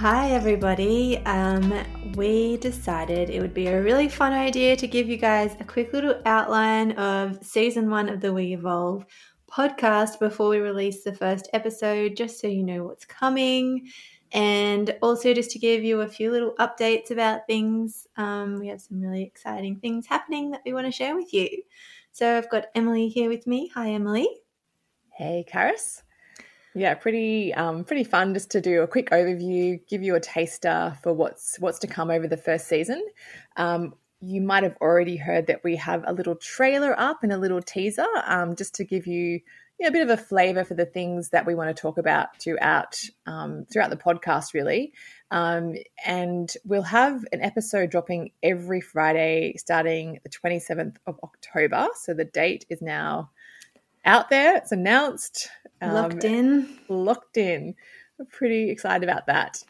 Hi, everybody. Um, we decided it would be a really fun idea to give you guys a quick little outline of season one of the We Evolve podcast before we release the first episode, just so you know what's coming. And also, just to give you a few little updates about things. Um, we have some really exciting things happening that we want to share with you. So, I've got Emily here with me. Hi, Emily. Hey, Karis. Yeah, pretty um, pretty fun just to do a quick overview, give you a taster for what's what's to come over the first season. Um, you might have already heard that we have a little trailer up and a little teaser, um, just to give you, you know, a bit of a flavour for the things that we want to talk about throughout um, throughout the podcast, really. Um, and we'll have an episode dropping every Friday, starting the twenty seventh of October. So the date is now out there. It's announced. Um, locked in. Locked in. We're pretty excited about that.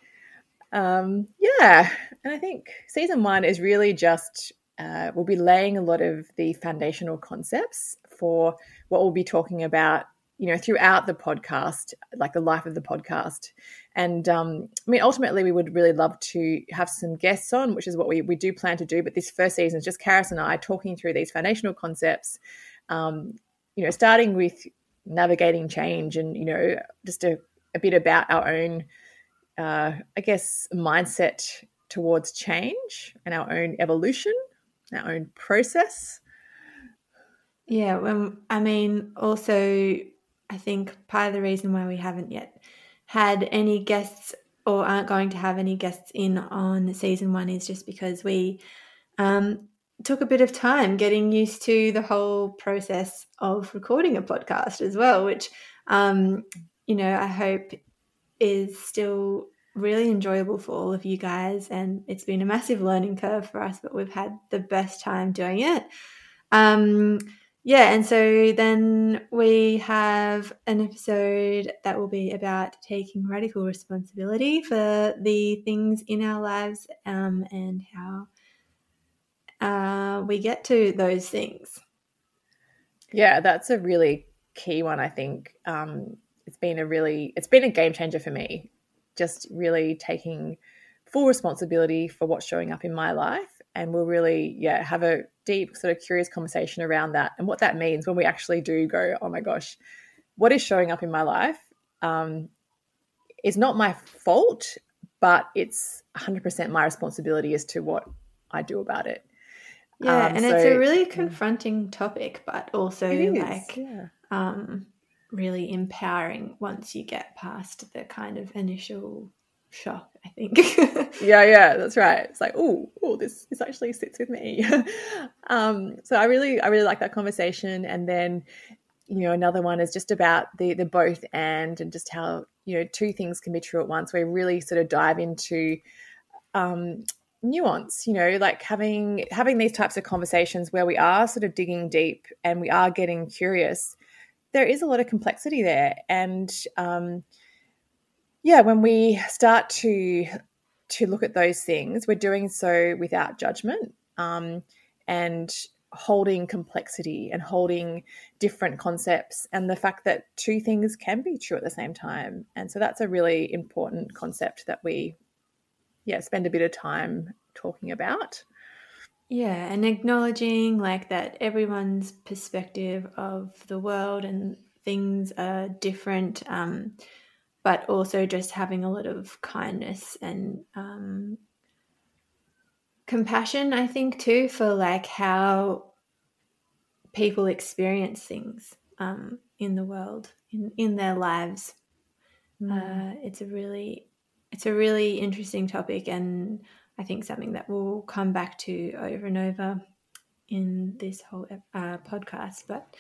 Um, yeah. And I think season one is really just, uh, we'll be laying a lot of the foundational concepts for what we'll be talking about, you know, throughout the podcast, like the life of the podcast. And um, I mean, ultimately, we would really love to have some guests on, which is what we, we do plan to do. But this first season is just Karis and I talking through these foundational concepts. Um, you know, starting with navigating change and, you know, just a, a bit about our own, uh, I guess, mindset towards change and our own evolution, our own process. Yeah, well, I mean, also, I think part of the reason why we haven't yet had any guests or aren't going to have any guests in on season one is just because we um, took a bit of time getting used to the whole process of recording a podcast as well, which, um, you know, I hope is still really enjoyable for all of you guys. And it's been a massive learning curve for us, but we've had the best time doing it. Um, yeah, and so then we have an episode that will be about taking radical responsibility for the things in our lives um, and how uh, we get to those things. Yeah, that's a really key one. I think um, it's been a really it's been a game changer for me. Just really taking full responsibility for what's showing up in my life, and we'll really yeah have a deep sort of curious conversation around that and what that means when we actually do go. Oh my gosh, what is showing up in my life? Um, is not my fault, but it's 100% my responsibility as to what I do about it. Yeah, um, and so, it's a really confronting topic, but also like yeah. um, really empowering once you get past the kind of initial shock. I think. yeah, yeah, that's right. It's like, oh, oh, this this actually sits with me. um, so I really, I really like that conversation, and then you know another one is just about the the both and and just how you know two things can be true at once. We really sort of dive into um, nuance you know like having having these types of conversations where we are sort of digging deep and we are getting curious there is a lot of complexity there. And um yeah when we start to to look at those things we're doing so without judgment um and holding complexity and holding different concepts and the fact that two things can be true at the same time. And so that's a really important concept that we yeah spend a bit of time talking about yeah and acknowledging like that everyone's perspective of the world and things are different um, but also just having a lot of kindness and um, compassion i think too for like how people experience things um, in the world in, in their lives mm. uh, it's a really it's a really interesting topic and I think something that we'll come back to over and over in this whole uh, podcast. But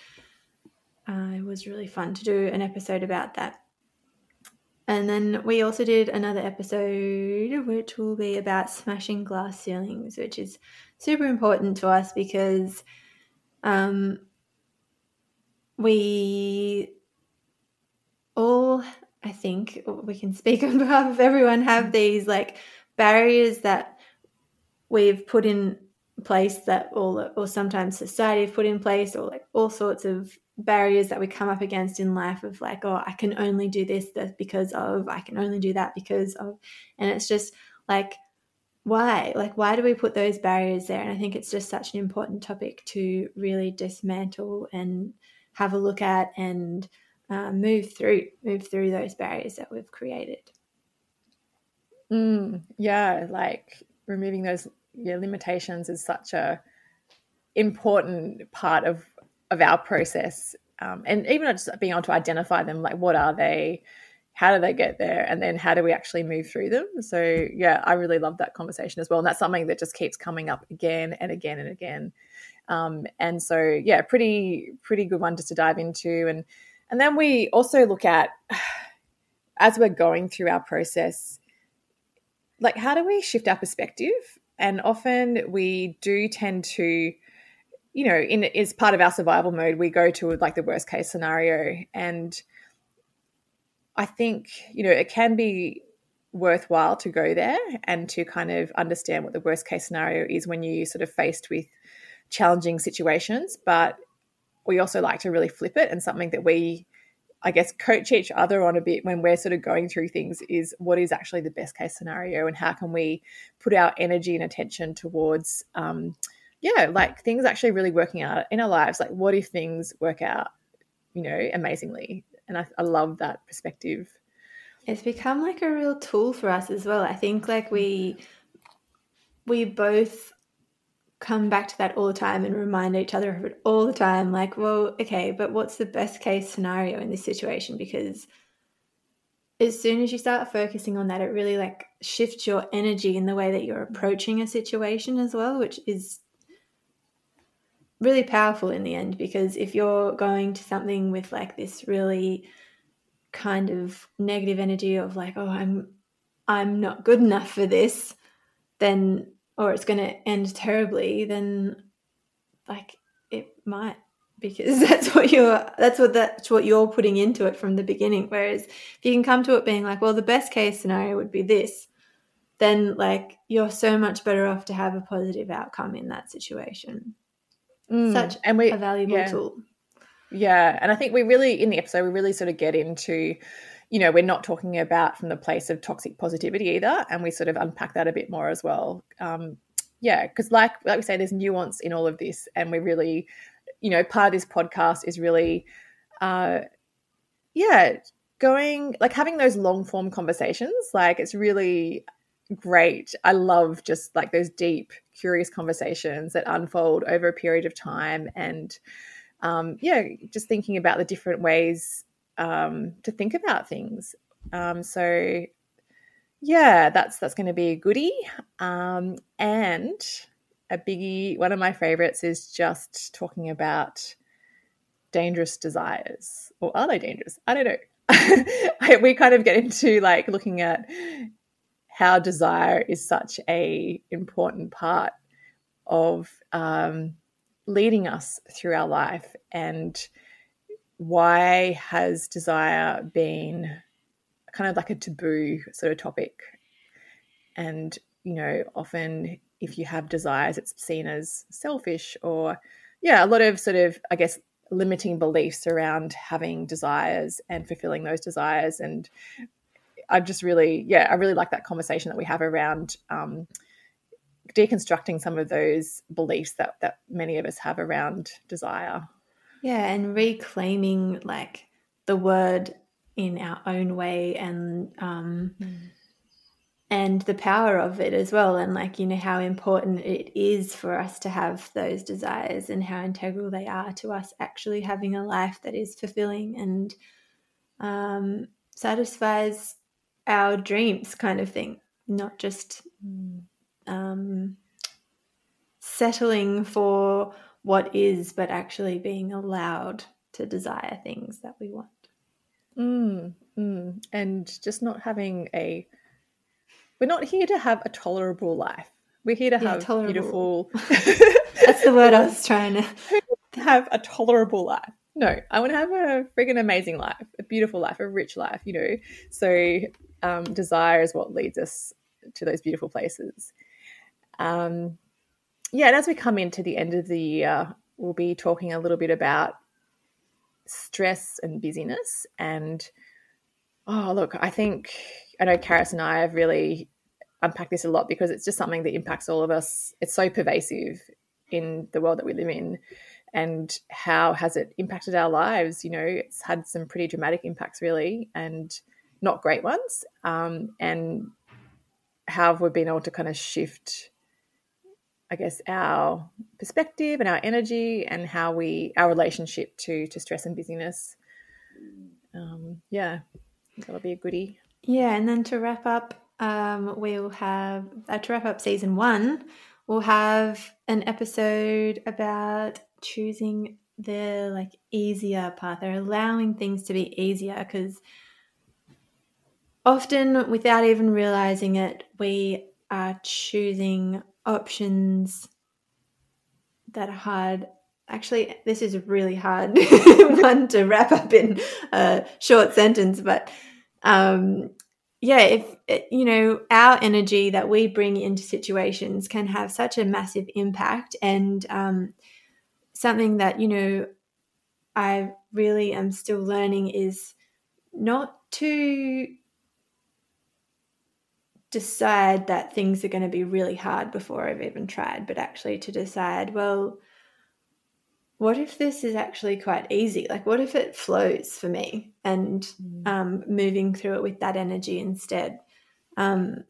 uh, it was really fun to do an episode about that. And then we also did another episode which will be about smashing glass ceilings, which is super important to us because um, we all I think we can speak on behalf of everyone, have mm. these like barriers that we've put in place that all or sometimes society have put in place or like all sorts of barriers that we come up against in life of like, oh, I can only do this because of, I can only do that because of, and it's just like, why? Like, why do we put those barriers there? And I think it's just such an important topic to really dismantle and have a look at and uh, move through, move through those barriers that we've created. Mm, yeah, like removing those yeah, limitations is such a important part of of our process, um, and even just being able to identify them, like what are they, how do they get there, and then how do we actually move through them. So yeah, I really love that conversation as well, and that's something that just keeps coming up again and again and again. Um, and so yeah, pretty pretty good one just to dive into, and and then we also look at as we're going through our process, like how do we shift our perspective? And often we do tend to you know, in is part of our survival mode, we go to like the worst case scenario. And I think, you know, it can be worthwhile to go there and to kind of understand what the worst case scenario is when you sort of faced with challenging situations. But we also like to really flip it and something that we I guess coach each other on a bit when we're sort of going through things is what is actually the best case scenario and how can we put our energy and attention towards um, yeah, like things actually really working out in our lives. Like, what if things work out, you know, amazingly? And I, I love that perspective. It's become like a real tool for us as well. I think like we we both come back to that all the time and remind each other of it all the time. Like, well, okay, but what's the best case scenario in this situation? Because as soon as you start focusing on that, it really like shifts your energy in the way that you're approaching a situation as well, which is really powerful in the end because if you're going to something with like this really kind of negative energy of like oh i'm i'm not good enough for this then or it's going to end terribly then like it might because that's what you're that's what that's what you're putting into it from the beginning whereas if you can come to it being like well the best case scenario would be this then like you're so much better off to have a positive outcome in that situation Mm. Such and we, a valuable yeah. tool. Yeah. And I think we really, in the episode, we really sort of get into, you know, we're not talking about from the place of toxic positivity either. And we sort of unpack that a bit more as well. Um, yeah. Because, like, like we say, there's nuance in all of this. And we really, you know, part of this podcast is really, uh, yeah, going like having those long form conversations. Like, it's really great. I love just like those deep, curious conversations that unfold over a period of time. And um, yeah, just thinking about the different ways um, to think about things. Um, so yeah, that's that's going to be a goodie. Um, and a biggie, one of my favorites is just talking about dangerous desires. Or are they dangerous? I don't know. we kind of get into like looking at how desire is such a important part of um, leading us through our life and why has desire been kind of like a taboo sort of topic and you know often if you have desires it's seen as selfish or yeah a lot of sort of i guess limiting beliefs around having desires and fulfilling those desires and I just really, yeah, I really like that conversation that we have around um, deconstructing some of those beliefs that that many of us have around desire. Yeah, and reclaiming like the word in our own way and um, mm. and the power of it as well, and like you know how important it is for us to have those desires and how integral they are to us actually having a life that is fulfilling and um, satisfies our dreams kind of thing, not just um, settling for what is, but actually being allowed to desire things that we want. Mm, mm. And just not having a, we're not here to have a tolerable life. We're here to yeah, have tolerable. beautiful. That's the word I was trying to have a tolerable life. No, I want to have a friggin' amazing life, a beautiful life, a rich life, you know. So um, desire is what leads us to those beautiful places. Um, yeah, and as we come into the end of the year, we'll be talking a little bit about stress and busyness. And oh, look, I think I know Karis and I have really unpacked this a lot because it's just something that impacts all of us. It's so pervasive in the world that we live in. And how has it impacted our lives? You know, it's had some pretty dramatic impacts, really, and not great ones. Um, and how have we been able to kind of shift I guess our perspective and our energy and how we our relationship to to stress and busyness. Um, yeah, that'll be a goodie. Yeah, and then to wrap up, um, we'll have uh, to wrap up season one. We'll have an episode about choosing the like easier path or allowing things to be easier because often without even realizing it, we are choosing options that are hard. Actually, this is a really hard one to wrap up in a short sentence, but um, yeah, if you know, our energy that we bring into situations can have such a massive impact, and um, something that you know, I really am still learning is not to decide that things are going to be really hard before I've even tried, but actually to decide, well, what if this is actually quite easy? Like, what if it flows for me and mm. um, moving through it with that energy instead? Um,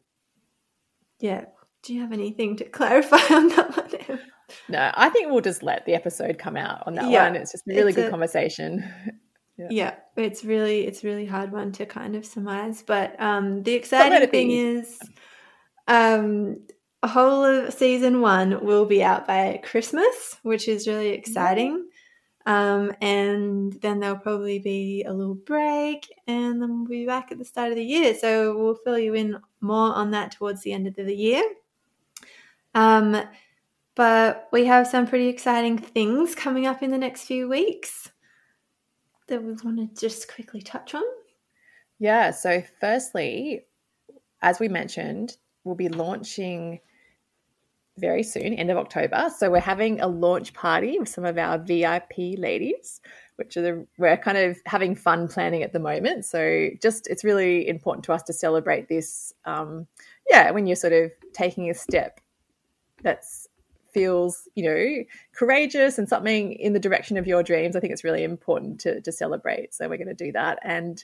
yeah. Do you have anything to clarify on that one? no, I think we'll just let the episode come out on that yeah, one. It's just a really good a, conversation. Yeah. yeah. it's really it's really hard one to kind of surmise. But um, the exciting thing be. is, um, a whole of season one will be out by Christmas, which is really exciting. Um, and then there'll probably be a little break, and then we'll be back at the start of the year. So we'll fill you in more on that towards the end of the year. Um, but we have some pretty exciting things coming up in the next few weeks that we want to just quickly touch on? Yeah. So, firstly, as we mentioned, we'll be launching very soon, end of October. So, we're having a launch party with some of our VIP ladies, which are the, we're kind of having fun planning at the moment. So, just it's really important to us to celebrate this. Um, yeah, when you're sort of taking a step that's feels, you know, courageous and something in the direction of your dreams, I think it's really important to, to celebrate. So we're going to do that. And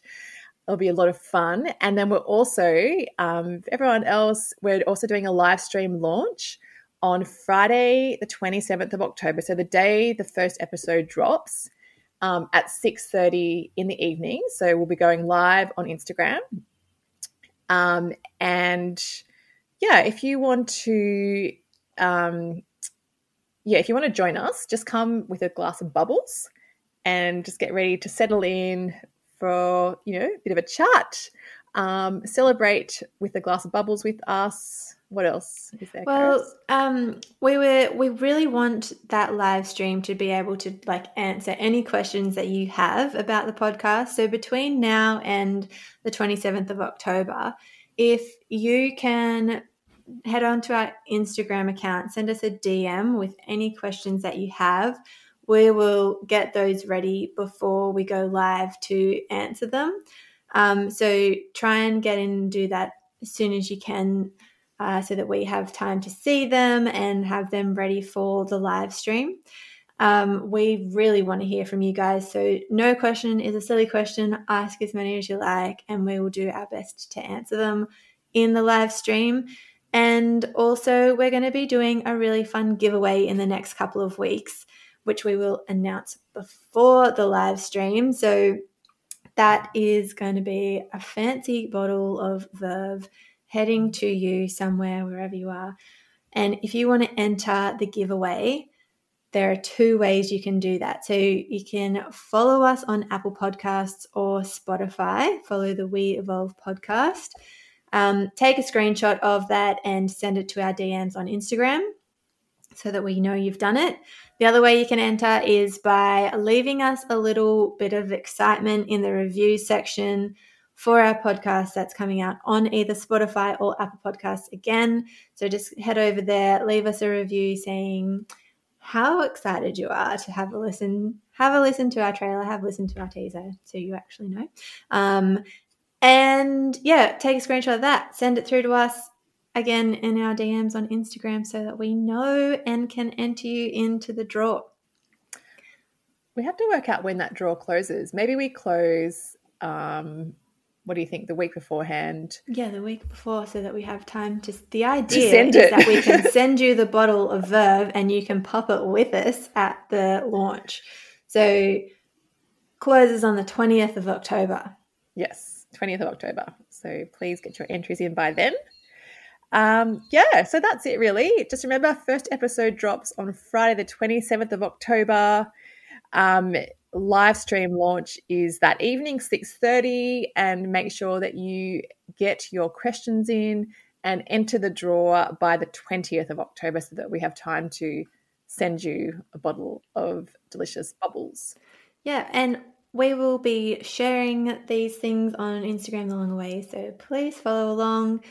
it'll be a lot of fun. And then we're also, um, everyone else, we're also doing a live stream launch on Friday, the 27th of October. So the day the first episode drops um, at 6.30 in the evening. So we'll be going live on Instagram. Um, and yeah, if you want to um, yeah, if you want to join us, just come with a glass of bubbles and just get ready to settle in for, you know, a bit of a chat. Um, celebrate with a glass of bubbles with us. What else is there? Well, um, we were we really want that live stream to be able to like answer any questions that you have about the podcast. So between now and the twenty seventh of October, if you can head on to our Instagram account, send us a DM with any questions that you have. We will get those ready before we go live to answer them. Um, so try and get in and do that as soon as you can uh, so that we have time to see them and have them ready for the live stream. Um, we really want to hear from you guys. So, no question is a silly question. Ask as many as you like, and we will do our best to answer them in the live stream. And also, we're going to be doing a really fun giveaway in the next couple of weeks, which we will announce before the live stream. So, that is going to be a fancy bottle of Veuve heading to you somewhere, wherever you are. And if you want to enter the giveaway, there are two ways you can do that. So you can follow us on Apple Podcasts or Spotify, follow the We Evolve podcast. Um, take a screenshot of that and send it to our DMs on Instagram so that we know you've done it. The other way you can enter is by leaving us a little bit of excitement in the review section for our podcast that's coming out on either Spotify or Apple Podcasts again. So just head over there, leave us a review saying how excited you are to have a listen, have a listen to our trailer, have listened to our teaser, so you actually know. Um, and yeah, take a screenshot of that, send it through to us again in our DMs on Instagram so that we know and can enter you into the draw. We have to work out when that draw closes. Maybe we close um, what do you think the week beforehand? Yeah the week before so that we have time. To the idea to is that we can send you the bottle of Veuve and you can pop it with us at the launch. So closes on the 20th of october. Yes 20th of october. So please get your entries in by then. Um, yeah so that's it really. Just remember first episode drops on friday the 27th of october. Um, live stream launch is that evening 6.30 and make sure that you get your questions in and enter the draw by the 20th of october so that we have time to send you a bottle of delicious bubbles. Yeah and we will be sharing these things on instagram along the way so please follow along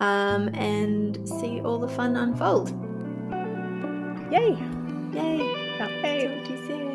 um, and see all the fun unfold. Yay! Yay! Okay.